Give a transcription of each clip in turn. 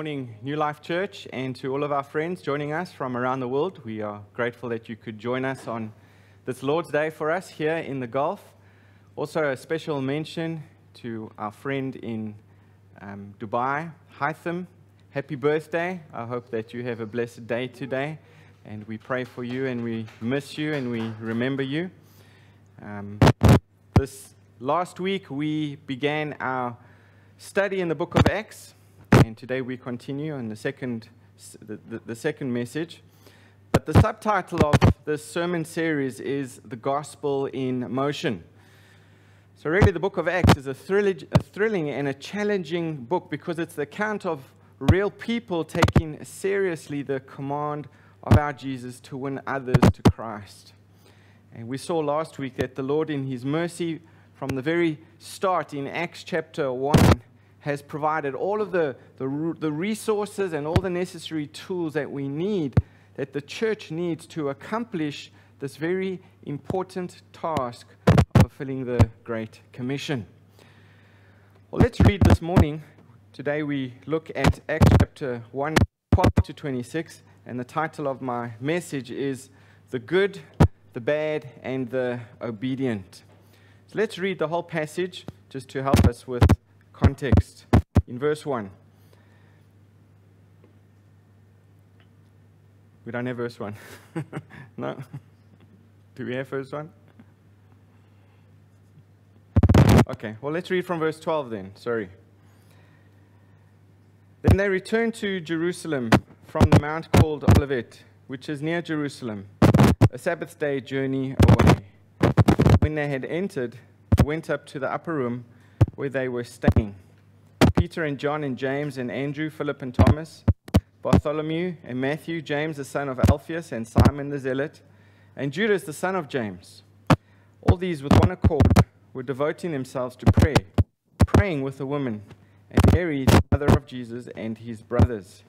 morning, New Life Church, and to all of our friends joining us from around the world. We are grateful that you could join us on this Lord's Day for us here in the Gulf. Also, a special mention to our friend in um, Dubai, Hytham. Happy birthday. I hope that you have a blessed day today. And we pray for you and we miss you and we remember you. Um, this last week, we began our study in the book of Acts. And today we continue on the second, the, the, the second message. But the subtitle of this sermon series is The Gospel in Motion. So, really, the book of Acts is a, thrilling, a thrilling and a challenging book because it's the account of real people taking seriously the command of our Jesus to win others to Christ. And we saw last week that the Lord, in His mercy, from the very start in Acts chapter 1, has provided all of the, the, the resources and all the necessary tools that we need, that the church needs to accomplish this very important task of fulfilling the Great Commission. Well, let's read this morning. Today we look at Acts chapter 1, 12 to 26, and the title of my message is The Good, the Bad, and the Obedient. So let's read the whole passage just to help us with context in verse 1. We don't have verse 1. no? Do we have verse 1? Okay, well, let's read from verse 12 then. Sorry. Then they returned to Jerusalem from the mount called Olivet, which is near Jerusalem, a Sabbath day journey away. When they had entered, went up to the upper room where they were staying. Peter and John and James and Andrew, Philip and Thomas, Bartholomew and Matthew, James the son of Alphaeus and Simon the Zealot, and Judas the son of James. All these with one accord were devoting themselves to prayer, praying with the women, and Mary, the mother of Jesus, and his brothers.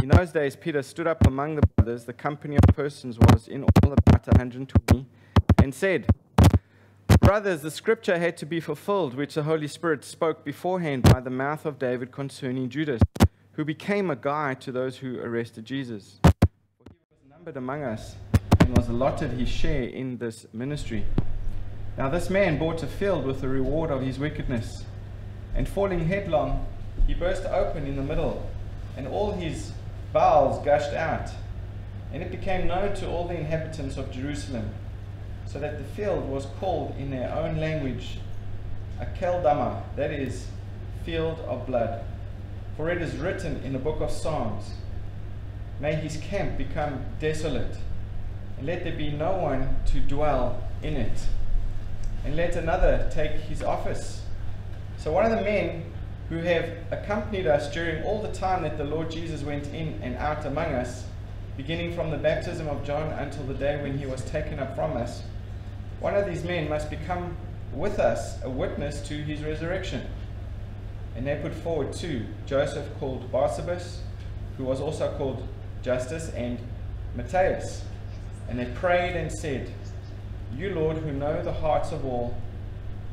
In those days, Peter stood up among the brothers, the company of persons was in all about 120, and said, Brothers, the scripture had to be fulfilled, which the Holy Spirit spoke beforehand by the mouth of David concerning Judas, who became a guide to those who arrested Jesus. For he was numbered among us and was allotted his share in this ministry. Now, this man bought a field with the reward of his wickedness, and falling headlong, he burst open in the middle, and all his bowels gushed out. And it became known to all the inhabitants of Jerusalem so that the field was called in their own language Akeldama, that is, field of blood. For it is written in the book of Psalms, May his camp become desolate, and let there be no one to dwell in it, and let another take his office. So one of the men who have accompanied us during all the time that the Lord Jesus went in and out among us, beginning from the baptism of John until the day when he was taken up from us, one of these men must become with us a witness to his resurrection. And they put forward two Joseph called Barsabas, who was also called Justus, and Matthias. And they prayed and said, You, Lord, who know the hearts of all,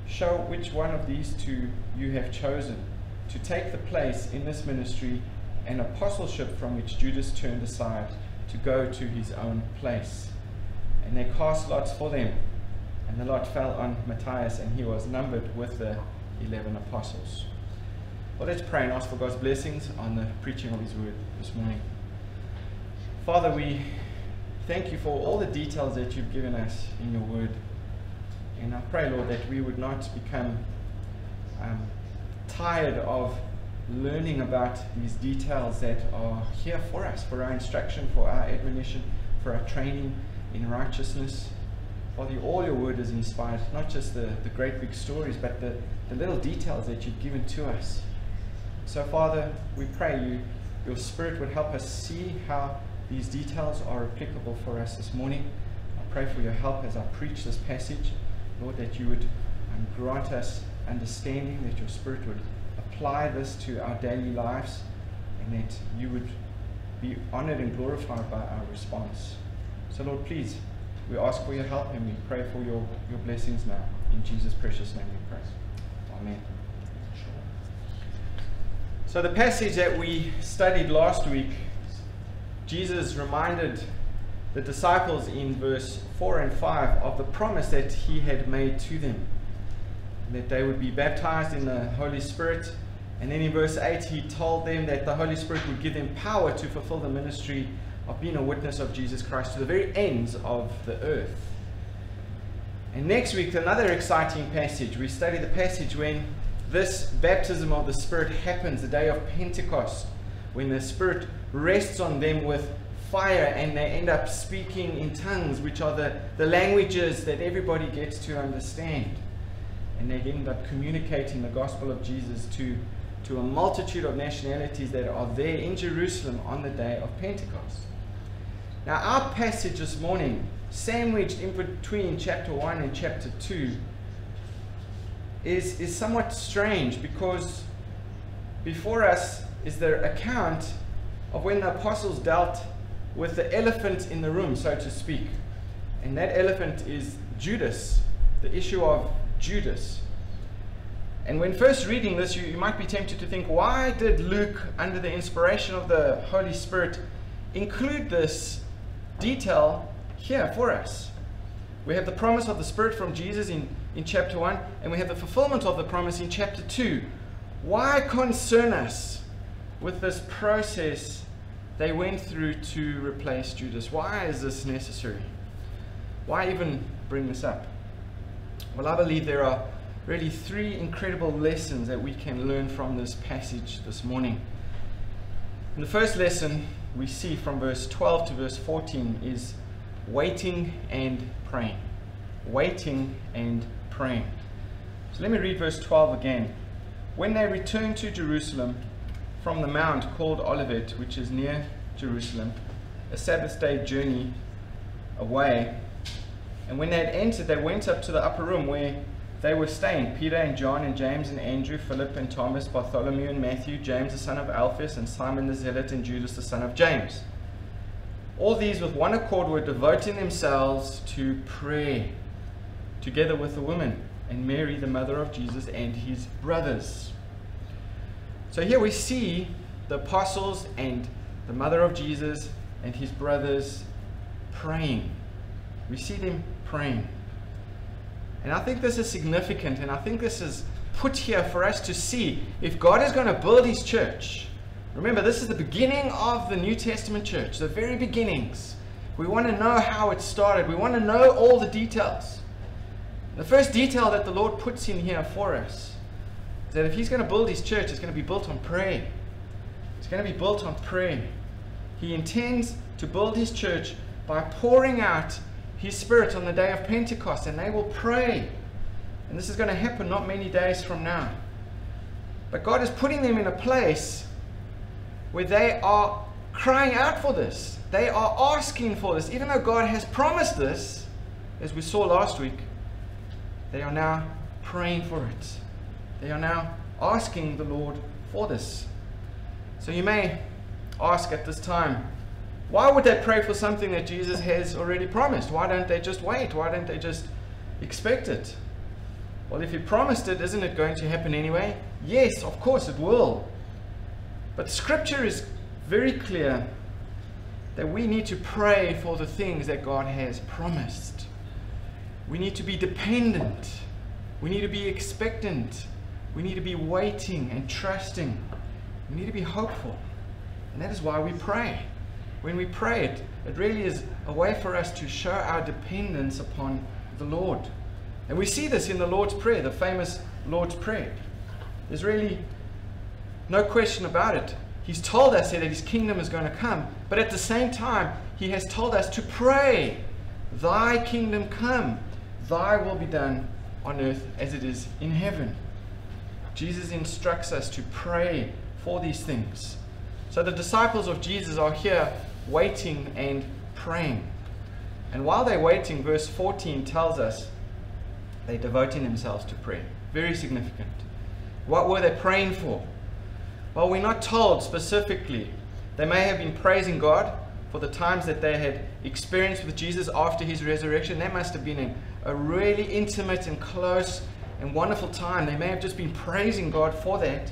show which one of these two you have chosen to take the place in this ministry and apostleship from which Judas turned aside to go to his own place. And they cast lots for them and the lot fell on Matthias, and he was numbered with the 11 apostles. Well, let's pray and ask for God's blessings on the preaching of His word this morning. Father, we thank you for all the details that you've given us in your word. And I pray, Lord, that we would not become um, tired of learning about these details that are here for us, for our instruction, for our admonition, for our training in righteousness. Father, all your word is inspired, not just the, the great big stories, but the, the little details that you've given to us. So, Father, we pray you, your Spirit would help us see how these details are applicable for us this morning. I pray for your help as I preach this passage. Lord, that you would um, grant us understanding, that your Spirit would apply this to our daily lives, and that you would be honored and glorified by our response. So, Lord, please we ask for your help and we pray for your, your blessings now. In Jesus' precious name we pray. Amen. So, the passage that we studied last week, Jesus reminded the disciples in verse 4 and 5 of the promise that he had made to them that they would be baptized in the Holy Spirit. And then in verse 8, he told them that the Holy Spirit would give them power to fulfill the ministry of being a witness of Jesus Christ to the very ends of the earth. And next week, another exciting passage. We study the passage when this baptism of the Spirit happens, the day of Pentecost, when the Spirit rests on them with fire and they end up speaking in tongues, which are the, the languages that everybody gets to understand. And they end up communicating the gospel of Jesus to, to a multitude of nationalities that are there in Jerusalem on the day of Pentecost. Now, our passage this morning, sandwiched in between chapter 1 and chapter 2, is, is somewhat strange because before us is the account of when the apostles dealt with the elephant in the room, so to speak. And that elephant is Judas, the issue of Judas. And when first reading this, you, you might be tempted to think, why did Luke, under the inspiration of the Holy Spirit, include this detail here for us? We have the promise of the Spirit from Jesus in in chapter 1, and we have the fulfillment of the promise in chapter 2. Why concern us with this process they went through to replace Judas? Why is this necessary? Why even bring this up? Well, I believe there are really three incredible lessons that we can learn from this passage this morning. And the first lesson we see from verse 12 to verse 14 is waiting and praying. Waiting and praying. So let me read verse 12 again. When they returned to Jerusalem from the mount called Olivet, which is near Jerusalem, a Sabbath day journey away, and when they had entered, they went up to the upper room where they were staying Peter and John and James and Andrew, Philip and Thomas, Bartholomew and Matthew, James the son of Alphaeus, and Simon the Zealot, and Judas the son of James. All these with one accord were devoting themselves to prayer together with the women and Mary, the mother of Jesus, and his brothers. So here we see the apostles and the mother of Jesus and his brothers praying. We see them praying. And I think this is significant, and I think this is put here for us to see if God is going to build his church. Remember, this is the beginning of the New Testament church, the very beginnings. We want to know how it started, we want to know all the details. The first detail that the Lord puts in here for us is that if He's going to build His church, it's going to be built on prayer. It's going to be built on prayer. He intends to build His church by pouring out His Spirit on the day of Pentecost, and they will pray. And this is going to happen not many days from now. But God is putting them in a place where they are crying out for this. They are asking for this. Even though God has promised this, as we saw last week, they are now praying for it. They are now asking the Lord for this. So you may ask at this time, why would they pray for something that Jesus has already promised? Why don't they just wait? Why don't they just expect it? Well, if he promised it, isn't it going to happen anyway? Yes, of course it will. But scripture is very clear that we need to pray for the things that God has promised. We need to be dependent. We need to be expectant. We need to be waiting and trusting. We need to be hopeful. And that is why we pray. When we pray, it, it really is a way for us to show our dependence upon the Lord. And we see this in the Lord's Prayer, the famous Lord's Prayer. There's really no question about it. He's told us here that his kingdom is going to come, but at the same time, he has told us to pray, Thy kingdom come, Thy will be done on earth as it is in heaven. Jesus instructs us to pray for these things. So the disciples of Jesus are here waiting and praying. And while they're waiting, verse 14 tells us they're devoting themselves to prayer. Very significant. What were they praying for? Well, we're not told specifically. They may have been praising God for the times that they had experienced with Jesus after his resurrection. That must have been a, a really intimate and close and wonderful time. They may have just been praising God for that.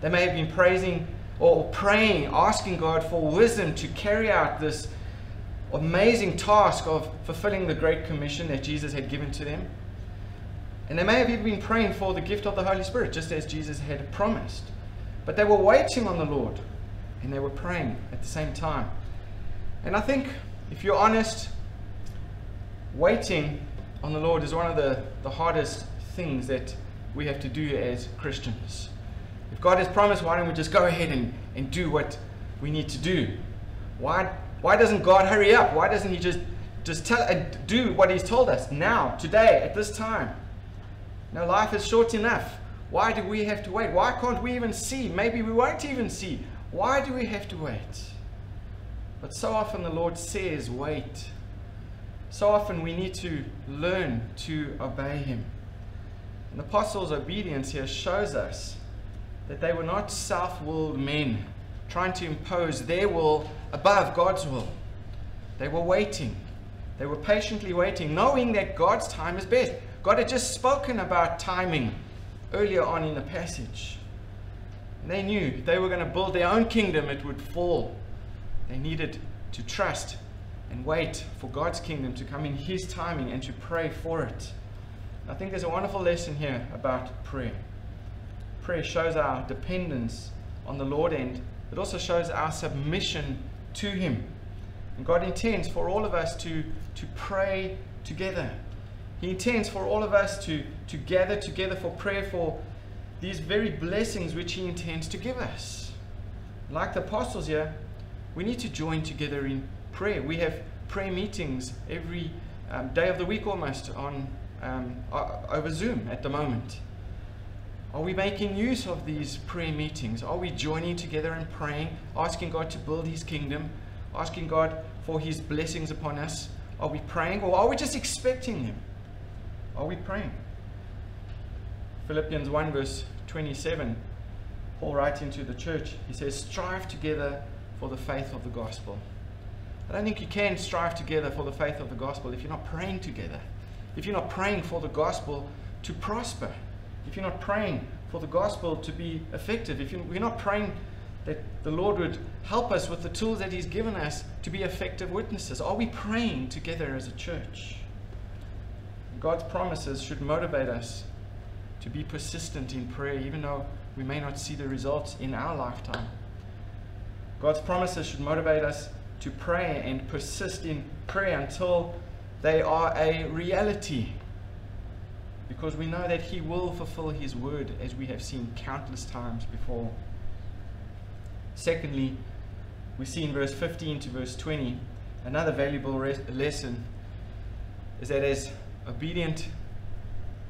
They may have been praising or praying, asking God for wisdom to carry out this amazing task of fulfilling the Great Commission that Jesus had given to them. And they may have even been praying for the gift of the Holy Spirit, just as Jesus had promised. But they were waiting on the Lord and they were praying at the same time. And I think, if you're honest, waiting on the Lord is one of the, the hardest things that we have to do as Christians. God has promised, why don't we just go ahead and, and do what we need to do? Why, why doesn't God hurry up? Why doesn't He just, just tell, uh, do what He's told us now, today, at this time? No, life is short enough. Why do we have to wait? Why can't we even see? Maybe we won't even see. Why do we have to wait? But so often the Lord says, wait. So often we need to learn to obey Him. And the apostles' obedience here shows us that they were not self willed men trying to impose their will above God's will. They were waiting. They were patiently waiting, knowing that God's time is best. God had just spoken about timing earlier on in the passage. And they knew if they were going to build their own kingdom, it would fall. They needed to trust and wait for God's kingdom to come in His timing and to pray for it. I think there's a wonderful lesson here about prayer. Prayer shows our dependence on the Lord and it also shows our submission to Him. And God intends for all of us to, to pray together. He intends for all of us to, to gather together for prayer for these very blessings which He intends to give us. Like the apostles here, we need to join together in prayer. We have prayer meetings every um, day of the week almost on um, over Zoom at the moment. Are we making use of these prayer meetings? Are we joining together and praying, asking God to build His kingdom, asking God for His blessings upon us? Are we praying or are we just expecting Him? Are we praying? Philippians 1, verse 27, Paul writing to the church, he says, Strive together for the faith of the gospel. I don't think you can strive together for the faith of the gospel if you're not praying together. If you're not praying for the gospel to prosper. If you're not praying for the gospel to be effective. If you're not praying that the Lord would help us with the tools that He's given us to be effective witnesses. Are we praying together as a church? God's promises should motivate us to be persistent in prayer, even though we may not see the results in our lifetime. God's promises should motivate us to pray and persist in prayer until they are a reality. Because we know that He will fulfill His word as we have seen countless times before. Secondly, we see in verse 15 to verse 20 another valuable lesson is that as obedient,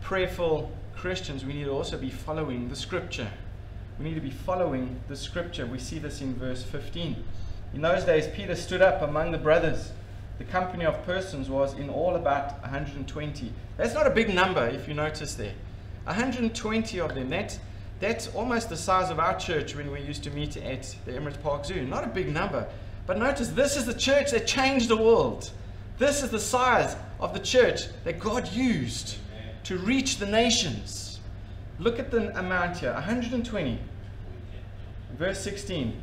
prayerful Christians, we need to also be following the scripture. We need to be following the scripture. We see this in verse 15. In those days, Peter stood up among the brothers. The company of persons was in all about 120. That's not a big number, if you notice there. 120 of them. That's, that's almost the size of our church when we used to meet at the Emirates Park Zoo. Not a big number. But notice, this is the church that changed the world. This is the size of the church that God used to reach the nations. Look at the amount here 120. Verse 16.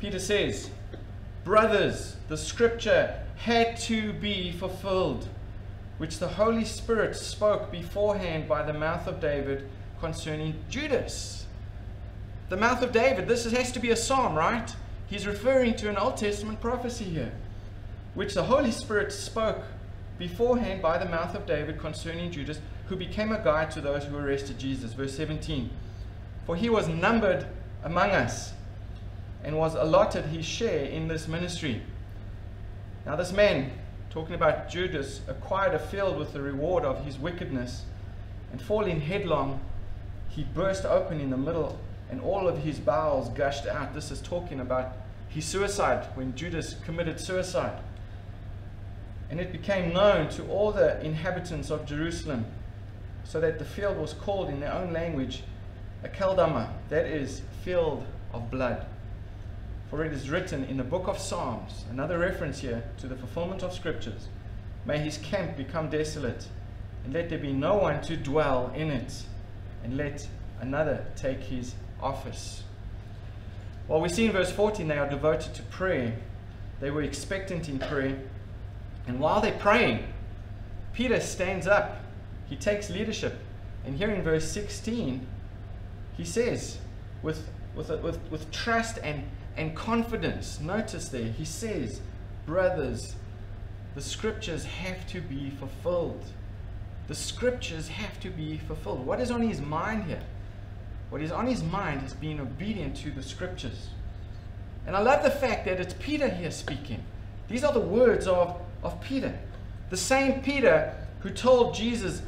Peter says, Brothers, the scripture had to be fulfilled, which the Holy Spirit spoke beforehand by the mouth of David concerning Judas. The mouth of David, this has to be a psalm, right? He's referring to an Old Testament prophecy here, which the Holy Spirit spoke beforehand by the mouth of David concerning Judas, who became a guide to those who arrested Jesus. Verse 17. For he was numbered among us and was allotted his share in this ministry. Now, this man, talking about Judas, acquired a field with the reward of his wickedness, and falling headlong, he burst open in the middle, and all of his bowels gushed out. This is talking about his suicide, when Judas committed suicide. And it became known to all the inhabitants of Jerusalem, so that the field was called in their own language a Akeldama, that is, field of blood. For it is written in the book of Psalms, another reference here to the fulfillment of scriptures, May his camp become desolate, and let there be no one to dwell in it, and let another take his office. Well, we see in verse 14 they are devoted to prayer. They were expectant in prayer. And while they're praying, Peter stands up. He takes leadership. And here in verse 16, he says, with, with, with, with trust and, and confidence, notice there, he says, Brothers, the scriptures have to be fulfilled. The scriptures have to be fulfilled. What is on his mind here? What is on his mind is being obedient to the scriptures. And I love the fact that it's Peter here speaking. These are the words of, of Peter. The same Peter who told Jesus,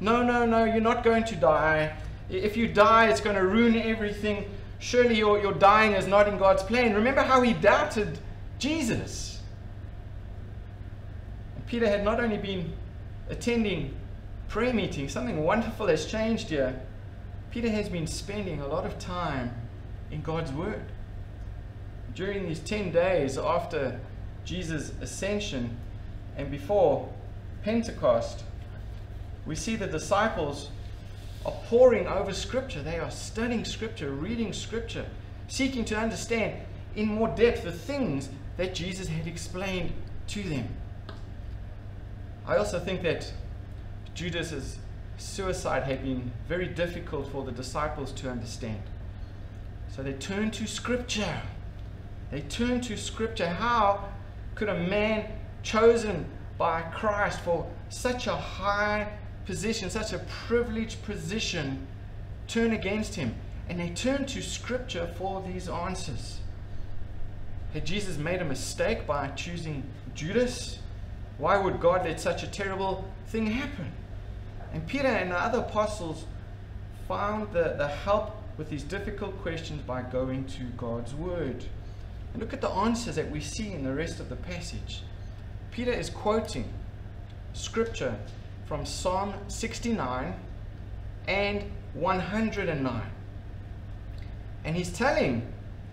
No, no, no, you're not going to die. If you die, it's going to ruin everything. Surely your, your dying is not in God's plan. Remember how he doubted Jesus. And Peter had not only been attending prayer meetings, something wonderful has changed here. Peter has been spending a lot of time in God's Word. During these 10 days after Jesus' ascension and before Pentecost, we see the disciples are poring over Scripture. They are studying Scripture, reading Scripture, seeking to understand in more depth the things that Jesus had explained to them. I also think that Judas's suicide had been very difficult for the disciples to understand. So they turned to Scripture. They turned to Scripture. How could a man chosen by Christ for such a high position, such a privileged position, turn against him? And they turn to Scripture for these answers. Had Jesus made a mistake by choosing Judas? Why would God let such a terrible thing happen? And Peter and the other apostles found the, the help with these difficult questions by going to God's Word. And look at the answers that we see in the rest of the passage. Peter is quoting scripture from Psalm 69 and 109. And he's telling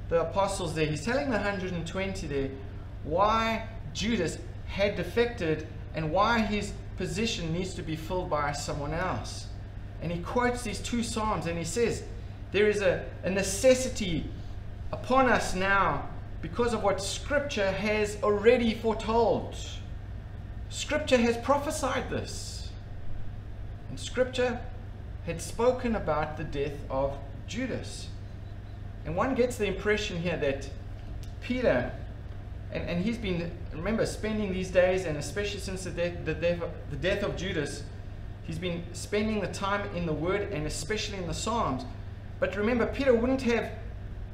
the apostles there, he's telling the 120 there why Judas had defected and why his position needs to be filled by someone else. And he quotes these two Psalms and he says, There is a, a necessity upon us now because of what Scripture has already foretold. Scripture has prophesied this. And Scripture had spoken about the death of Judas. And one gets the impression here that Peter and, and he's been, remember, spending these days, and especially since the death, the, death, the death of Judas, he's been spending the time in the Word and especially in the Psalms. But remember, Peter wouldn't have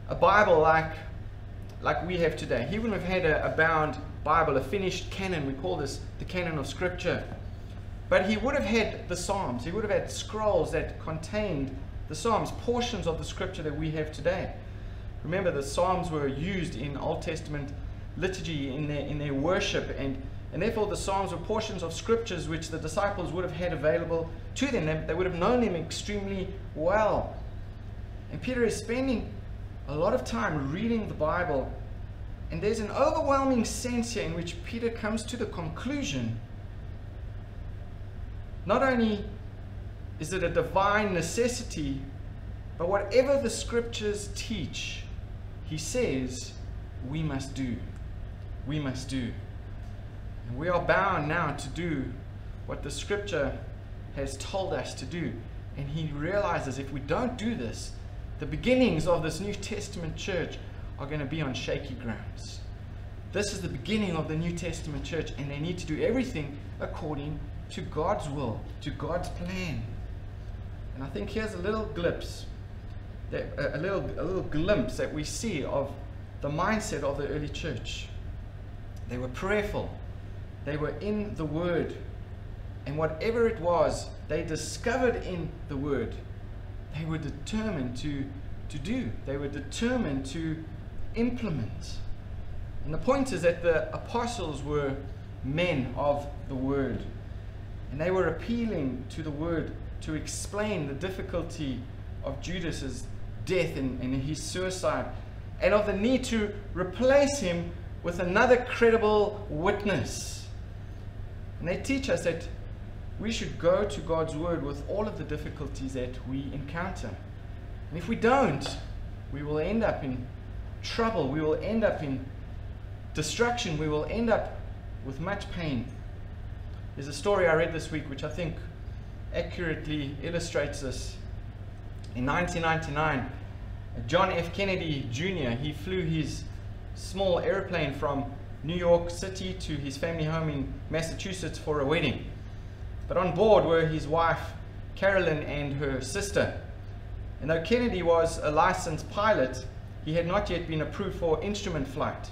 a Bible like, like we have today. He wouldn't have had a, a bound Bible, a finished canon. We call this the canon of Scripture. But he would have had the Psalms. He would have had scrolls that contained the Psalms, portions of the Scripture that we have today. Remember, the Psalms were used in Old Testament liturgy, in their, in their worship, and, and therefore the Psalms were portions of scriptures which the disciples would have had available to them. They, they would have known them extremely well. And Peter is spending a lot of time reading the Bible, and there's an overwhelming sense here in which Peter comes to the conclusion not only is it a divine necessity, but whatever the scriptures teach, he says we must do we must do. And we are bound now to do what the scripture has told us to do. And he realizes if we don't do this, the beginnings of this New Testament church are going to be on shaky grounds. This is the beginning of the New Testament church, and they need to do everything according to God's will, to God's plan. And I think here's a little glimpse, that, a, little, a little glimpse that we see of the mindset of the early church. They were prayerful. They were in the Word. And whatever it was they discovered in the Word, they were determined to, to do. They were determined to implement. And the point is that the apostles were men of the Word. And they were appealing to the Word to explain the difficulty of Judas's death and, and his suicide and of the need to replace him with another credible witness. And they teach us that we should go to God's word with all of the difficulties that we encounter. And if we don't, we will end up in trouble. We will end up in destruction. We will end up with much pain. There's a story I read this week which I think accurately illustrates this. In 1999, John F. Kennedy Jr., he flew his small airplane from New York City to his family home in Massachusetts for a wedding. But on board were his wife, Carolyn, and her sister. And though Kennedy was a licensed pilot, he had not yet been approved for instrument flight,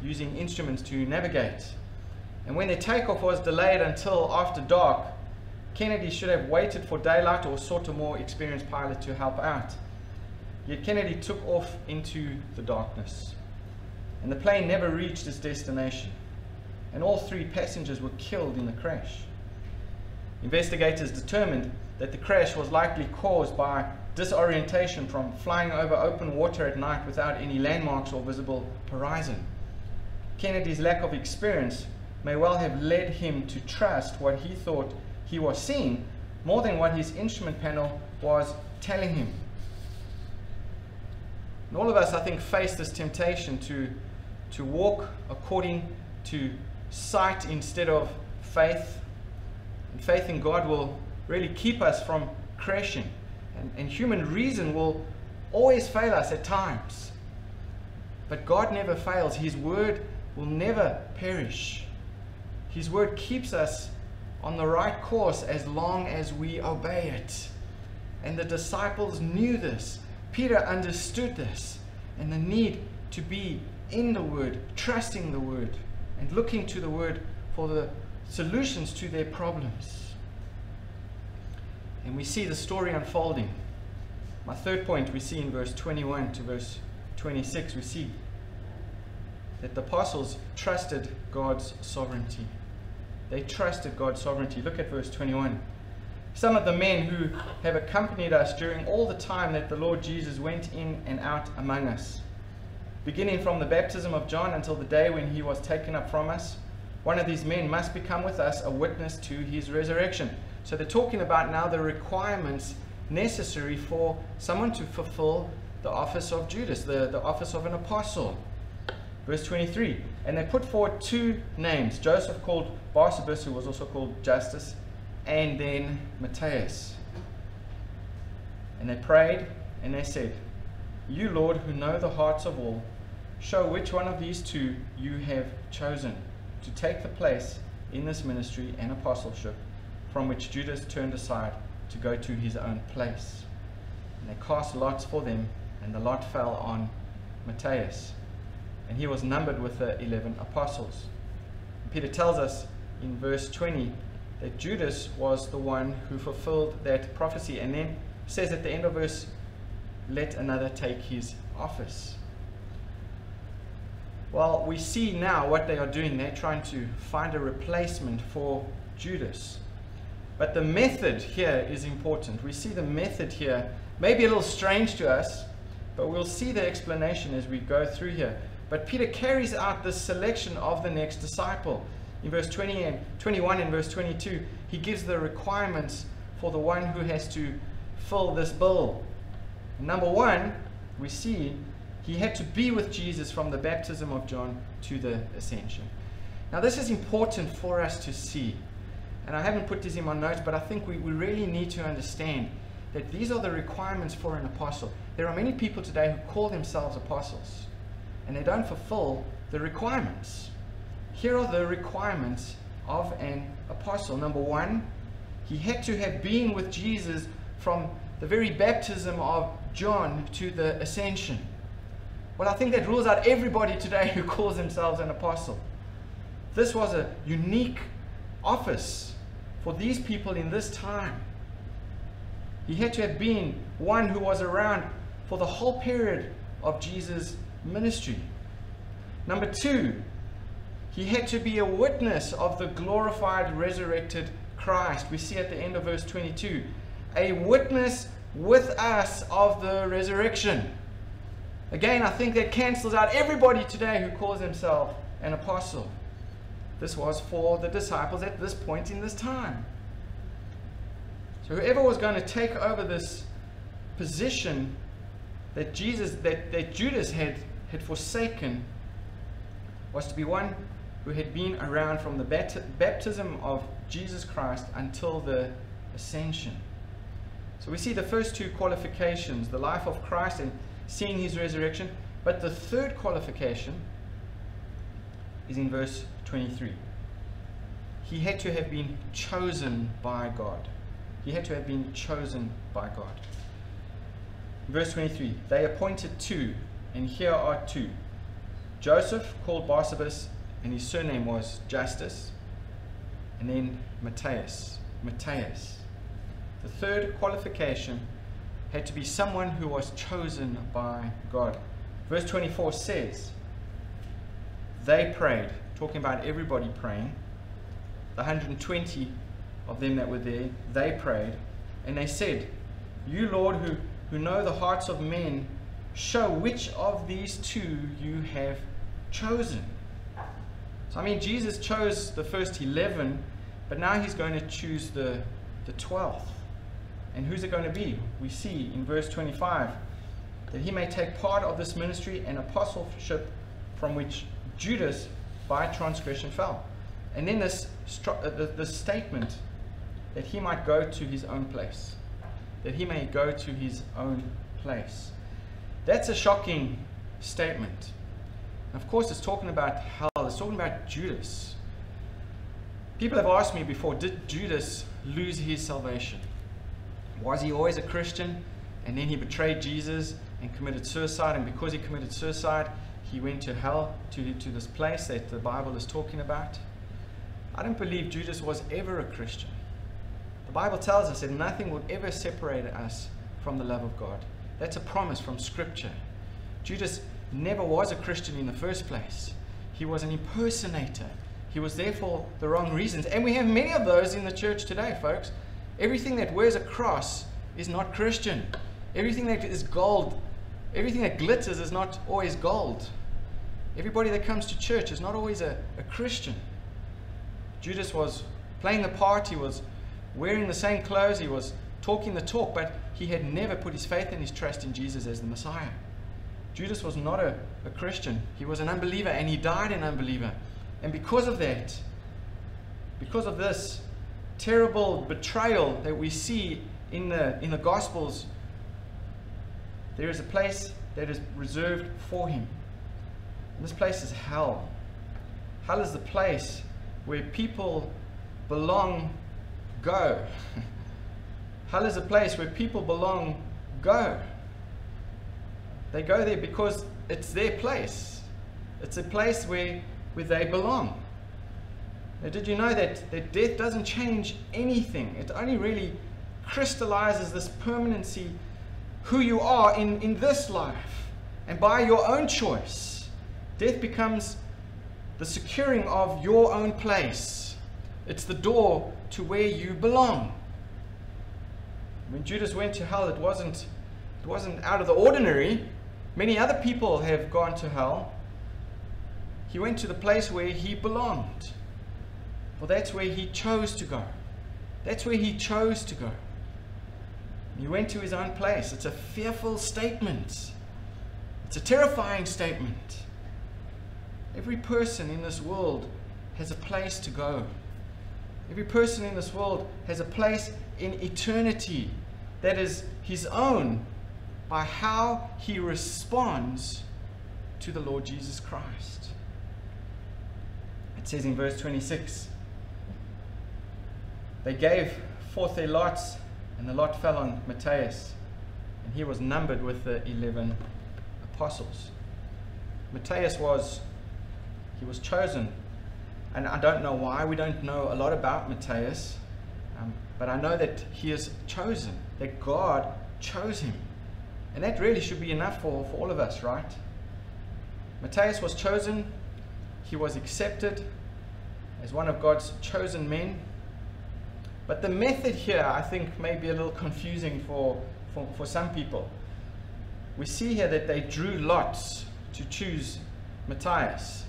using instruments to navigate. And when their takeoff was delayed until after dark, Kennedy should have waited for daylight or sought a more experienced pilot to help out. Yet Kennedy took off into the darkness. And the plane never reached its destination. And all three passengers were killed in the crash. Investigators determined that the crash was likely caused by disorientation from flying over open water at night without any landmarks or visible horizon. Kennedy's lack of experience may well have led him to trust what he thought he was seeing more than what his instrument panel was telling him. And all of us, I think, face this temptation to, to walk according to sight instead of faith. And faith in God will really keep us from crashing. And, and human reason will always fail us at times. But God never fails. His word will never perish. His word keeps us on the right course as long as we obey it. And the disciples knew this. Peter understood this and the need to be in the word, trusting the word, and looking to the word for the solutions to their problems. And we see the story unfolding. My third point we see in verse 21 to verse 26, we see that the apostles trusted God's sovereignty. They trusted God's sovereignty. Look at verse 21. Some of the men who have accompanied us during all the time that the Lord Jesus went in and out among us, beginning from the baptism of John until the day when he was taken up from us, one of these men must become with us a witness to his resurrection. So they're talking about now the requirements necessary for someone to fulfill the office of Judas, the, the office of an apostle. Verse 23 And they put forward two names Joseph called Barsabas, who was also called Justus, and then Matthias. And they prayed and they said, You, Lord, who know the hearts of all, show which one of these two you have chosen to take the place in this ministry and apostleship from which Judas turned aside to go to his own place. And they cast lots for them, and the lot fell on Matthias and he was numbered with the 11 apostles. Peter tells us in verse 20 that Judas was the one who fulfilled that prophecy, and then says at the end of verse, let another take his office. Well, we see now what they are doing. They're trying to find a replacement for Judas. But the method here is important. We see the method here, maybe a little strange to us, but we'll see the explanation as we go through here. But Peter carries out this selection of the next disciple. In verse 20 and 21 and verse 22, he gives the requirements for the one who has to fill this bill. Number one, we see he had to be with Jesus from the baptism of John to the ascension. Now, this is important for us to see. And I haven't put this in my notes, but I think we, we really need to understand that these are the requirements for an apostle. There are many people today who call themselves apostles and they don't fulfill the requirements. Here are the requirements of an apostle. Number one, he had to have been with Jesus from the very baptism of John to the ascension. Well, I think that rules out everybody today who calls themselves an apostle. This was a unique office for these people in this time. He had to have been one who was around for the whole period of Jesus' ministry. Number two, he had to be a witness of the glorified, resurrected Christ. We see at the end of verse 22 a witness with us of the resurrection. Again, I think that cancels out everybody today who calls himself an apostle. This was for the disciples at this point in this time. So, whoever was going to take over this position that Jesus, that, that Judas had, had forsaken was to be one who had been around from the baptism of Jesus Christ until the ascension. So we see the first two qualifications the life of Christ and seeing his resurrection. But the third qualification is in verse 23. He had to have been chosen by God. He had to have been chosen by God. Verse 23 They appointed two, and here are two Joseph, called Barsabas, and his surname was Justus, and then Matthias. Matthias. The third qualification had to be someone who was chosen by God. Verse 24 says, They prayed, talking about everybody praying. The 120 of them that were there, they prayed, and they said, You, Lord, who, who know the hearts of men, show which of these two you have chosen. So, I mean, Jesus chose the first 11, but now he's going to choose the, the 12th. And who's it going to be? We see in verse 25 that he may take part of this ministry and apostleship from which Judas by transgression fell. And then this, uh, this statement that he might go to his own place. That he may go to his own place. That's a shocking statement. Of course, it's talking about hell, it's talking about Judas. People have asked me before did Judas lose his salvation? Was he always a Christian and then he betrayed Jesus and committed suicide? And because he committed suicide, he went to hell, to, to this place that the Bible is talking about? I don't believe Judas was ever a Christian. The Bible tells us that nothing would ever separate us from the love of God. That's a promise from Scripture. Judas never was a Christian in the first place. He was an impersonator. He was there for the wrong reasons. And we have many of those in the church today, folks. Everything that wears a cross is not Christian. Everything that is gold, everything that glitters is not always gold. Everybody that comes to church is not always a, a Christian. Judas was playing the part, he was wearing the same clothes, he was talking the talk, but he had never put his faith and his trust in Jesus as the Messiah. Judas was not a, a Christian, he was an unbeliever, and he died an unbeliever. And because of that, because of this, terrible betrayal that we see in the, in the Gospels, there is a place that is reserved for him. And this place is hell. Hell is the place where people belong go. hell is a place where people belong go. They go there because it's their place. It's a place where, where they belong. Now, did you know that, that death doesn't change anything? It only really crystallizes this permanency, who you are in, in this life. And by your own choice, death becomes the securing of your own place. It's the door to where you belong. When Judas went to hell, it wasn't, it wasn't out of the ordinary. Many other people have gone to hell. He went to the place where he belonged. For that's where he chose to go. That's where he chose to go. He went to his own place. It's a fearful statement. It's a terrifying statement. Every person in this world has a place to go. Every person in this world has a place in eternity that is his own by how he responds to the Lord Jesus Christ. It says in verse 26 they gave forth their lots, and the lot fell on Matthias, and he was numbered with the eleven apostles. Matthias was he was chosen, and I don't know why. We don't know a lot about Matthias, um, but I know that he is chosen. That God chose him, and that really should be enough for, for all of us, right? Matthias was chosen. He was accepted as one of God's chosen men. But the method here, I think, may be a little confusing for, for, for some people. We see here that they drew lots to choose Matthias.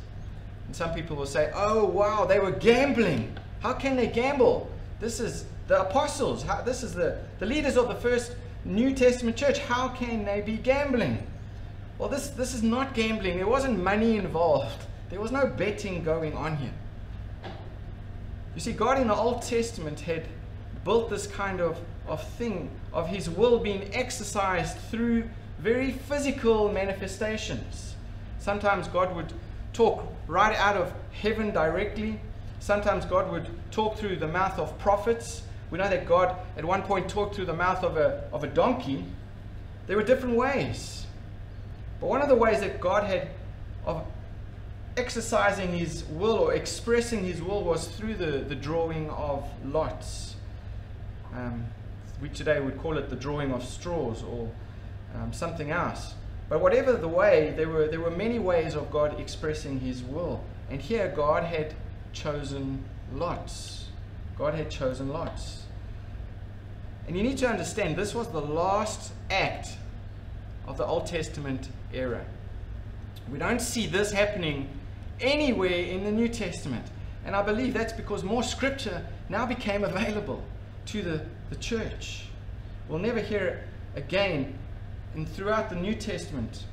And some people will say, oh, wow, they were gambling. How can they gamble? This is the apostles. How, this is the, the leaders of the first New Testament church, how can they be gambling? Well, this, this is not gambling. There wasn't money involved, there was no betting going on here. You see, God in the Old Testament had built this kind of, of thing, of His will being exercised through very physical manifestations. Sometimes God would talk right out of heaven directly. Sometimes God would talk through the mouth of prophets. We know that God at one point talked through the mouth of a, of a donkey. There were different ways. But one of the ways that God had of exercising his will or expressing his will was through the, the drawing of lots. Um, we today would call it the drawing of straws or um, something else. But whatever the way, there were, there were many ways of God expressing his will. And here God had chosen lots. God had chosen lots. And you need to understand this was the last act of the Old Testament era. We don't see this happening anywhere in the New Testament. And I believe that's because more scripture now became available to the, the church. We'll never hear it again and throughout the New Testament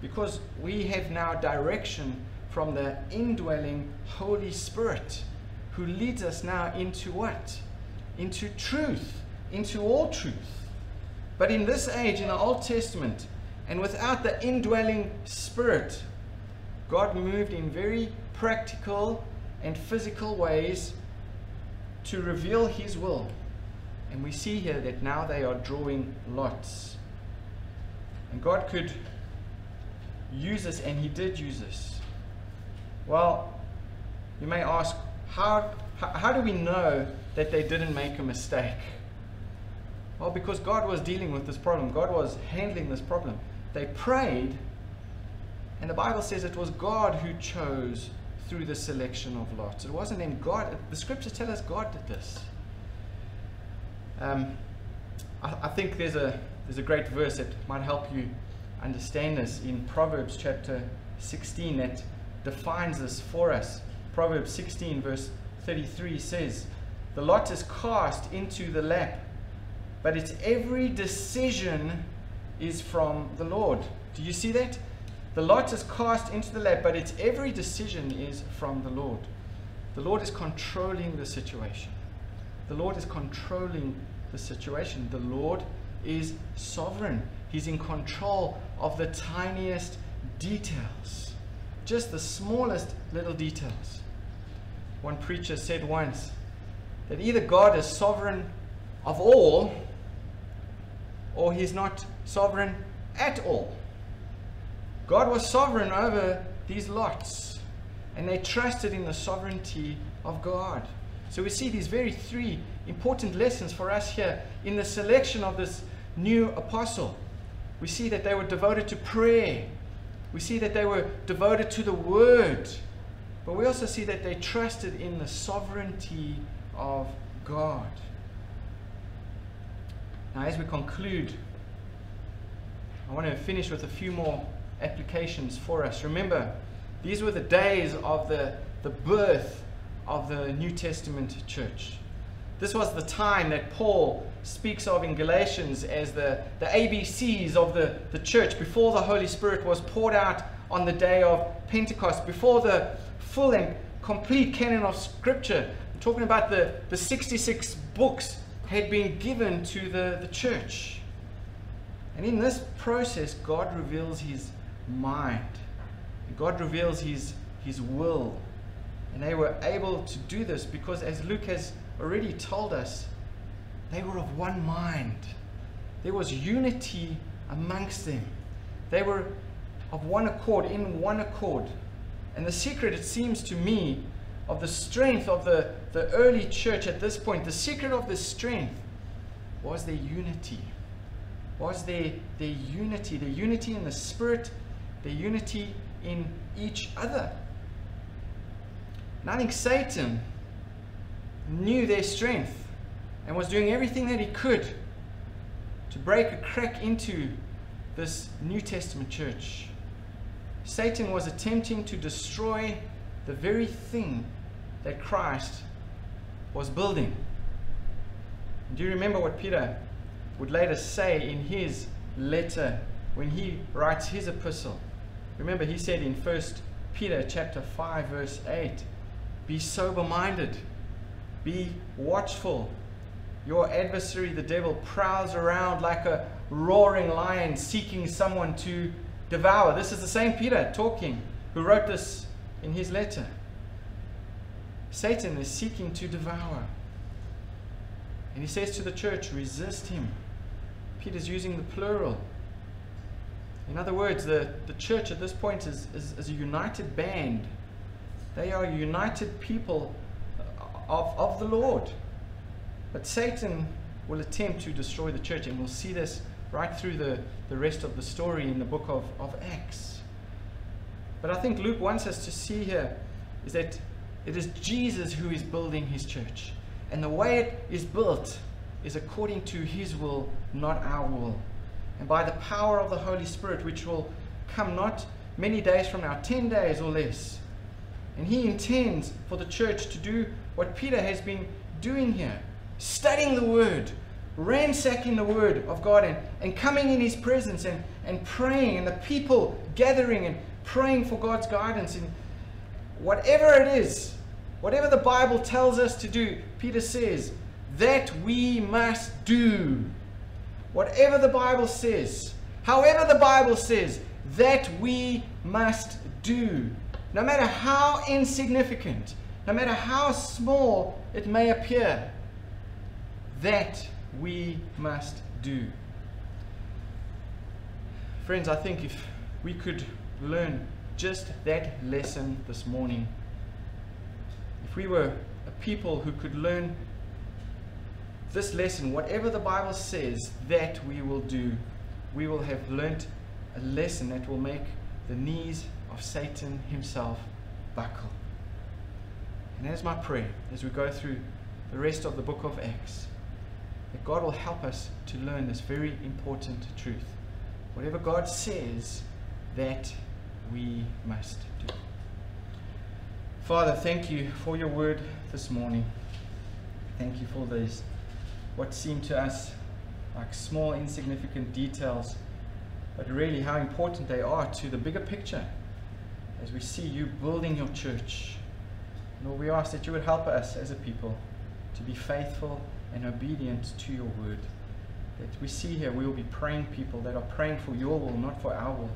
because we have now direction from the indwelling Holy Spirit who leads us now into what? Into truth, into all truth. But in this age, in the Old Testament, and without the indwelling Spirit, God moved in very practical and physical ways to reveal His will. And we see here that now they are drawing lots. And God could use us, and He did use us. Well, you may ask, how, how, how do we know that they didn't make a mistake? Well, because God was dealing with this problem, God was handling this problem. They prayed and the Bible says it was God who chose through the selection of lots. It wasn't them. God, the scriptures tell us God did this. Um, I, I think there's a, there's a great verse that might help you understand this in Proverbs chapter 16 that defines this for us. Proverbs 16, verse 33 says, The lot is cast into the lap, but its every decision is from the Lord. Do you see that? The lot is cast into the lap, but its every decision is from the Lord. The Lord is controlling the situation. The Lord is controlling the situation. The Lord is sovereign. He's in control of the tiniest details, just the smallest little details. One preacher said once that either God is sovereign of all or he's not sovereign at all. God was sovereign over these lots, and they trusted in the sovereignty of God. So we see these very three important lessons for us here in the selection of this new apostle. We see that they were devoted to prayer. We see that they were devoted to the word. But we also see that they trusted in the sovereignty of God. Now, as we conclude, I want to finish with a few more applications for us. Remember, these were the days of the, the birth of the New Testament church. This was the time that Paul speaks of in Galatians as the, the ABCs of the, the church before the Holy Spirit was poured out on the day of Pentecost, before the full and complete canon of Scripture. I'm talking about the, the 66 books had been given to the, the church. And in this process, God reveals his mind. God reveals his, his will. And they were able to do this because, as Luke has already told us, they were of one mind. There was unity amongst them. They were of one accord, in one accord. And the secret, it seems to me, of the strength of the, the early church at this point, the secret of the strength was their unity. Was their, their unity, their unity in the spirit their unity in each other. And I think Satan knew their strength and was doing everything that he could to break a crack into this New Testament church. Satan was attempting to destroy the very thing that Christ was building. Do you remember what Peter would later say in his letter when he writes his epistle. Remember, he said in 1 Peter chapter 5, verse 8, Be sober minded, be watchful. Your adversary, the devil, prowls around like a roaring lion seeking someone to devour. This is the same Peter talking who wrote this in his letter. Satan is seeking to devour. And he says to the church, resist him. Peter's using the plural. In other words, the, the church at this point is, is, is a united band. They are a united people of, of the Lord. But Satan will attempt to destroy the church, and we'll see this right through the, the rest of the story in the book of, of Acts. But I think Luke wants us to see here is that it is Jesus who is building his church. And the way it is built is according to his will, not our will. And by the power of the Holy Spirit, which will come not many days from now, 10 days or less. And he intends for the church to do what Peter has been doing here studying the Word, ransacking the Word of God, and, and coming in His presence and, and praying, and the people gathering and praying for God's guidance. And whatever it is, whatever the Bible tells us to do, Peter says, that we must do. Whatever the Bible says, however the Bible says, that we must do. No matter how insignificant, no matter how small it may appear, that we must do. Friends, I think if we could learn just that lesson this morning, if we were a people who could learn this lesson, whatever the Bible says that we will do, we will have learnt a lesson that will make the knees of Satan himself buckle. And that's my prayer as we go through the rest of the book of Acts that God will help us to learn this very important truth. Whatever God says, that we must do. Father, thank you for your word this morning. Thank you for these, what seem to us like small, insignificant details, but really how important they are to the bigger picture as we see you building your church. Lord, we ask that you would help us as a people to be faithful and obedient to your word. That we see here, we will be praying people that are praying for your will, not for our will.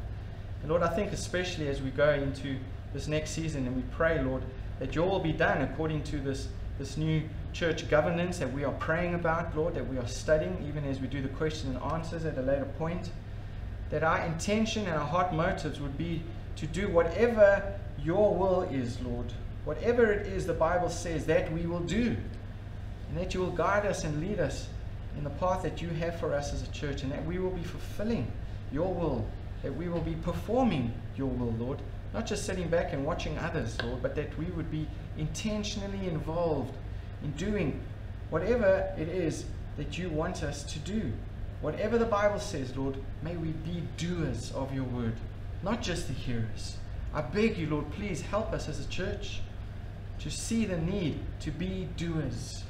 And Lord, I think especially as we go into this next season and we pray, Lord, that your will be done according to this, this new church governance that we are praying about, Lord, that we are studying, even as we do the question and answers at a later point. That our intention and our heart motives would be to do whatever your will is, Lord. Whatever it is the Bible says that we will do and that you will guide us and lead us in the path that you have for us as a church, and that we will be fulfilling your will, that we will be performing your will, Lord. Not just sitting back and watching others, Lord, but that we would be intentionally involved in doing whatever it is that you want us to do. Whatever the Bible says, Lord, may we be doers of your word, not just the hearers. I beg you, Lord, please help us as a church to see the need to be doers,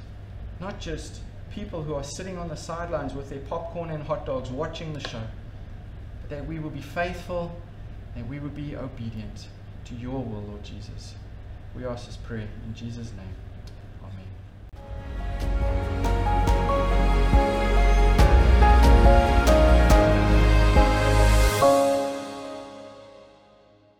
not just people who are sitting on the sidelines with their popcorn and hot dogs watching the show, but that we will be faithful, that we will be obedient to your will, Lord Jesus. We ask this prayer in Jesus' name. Amen.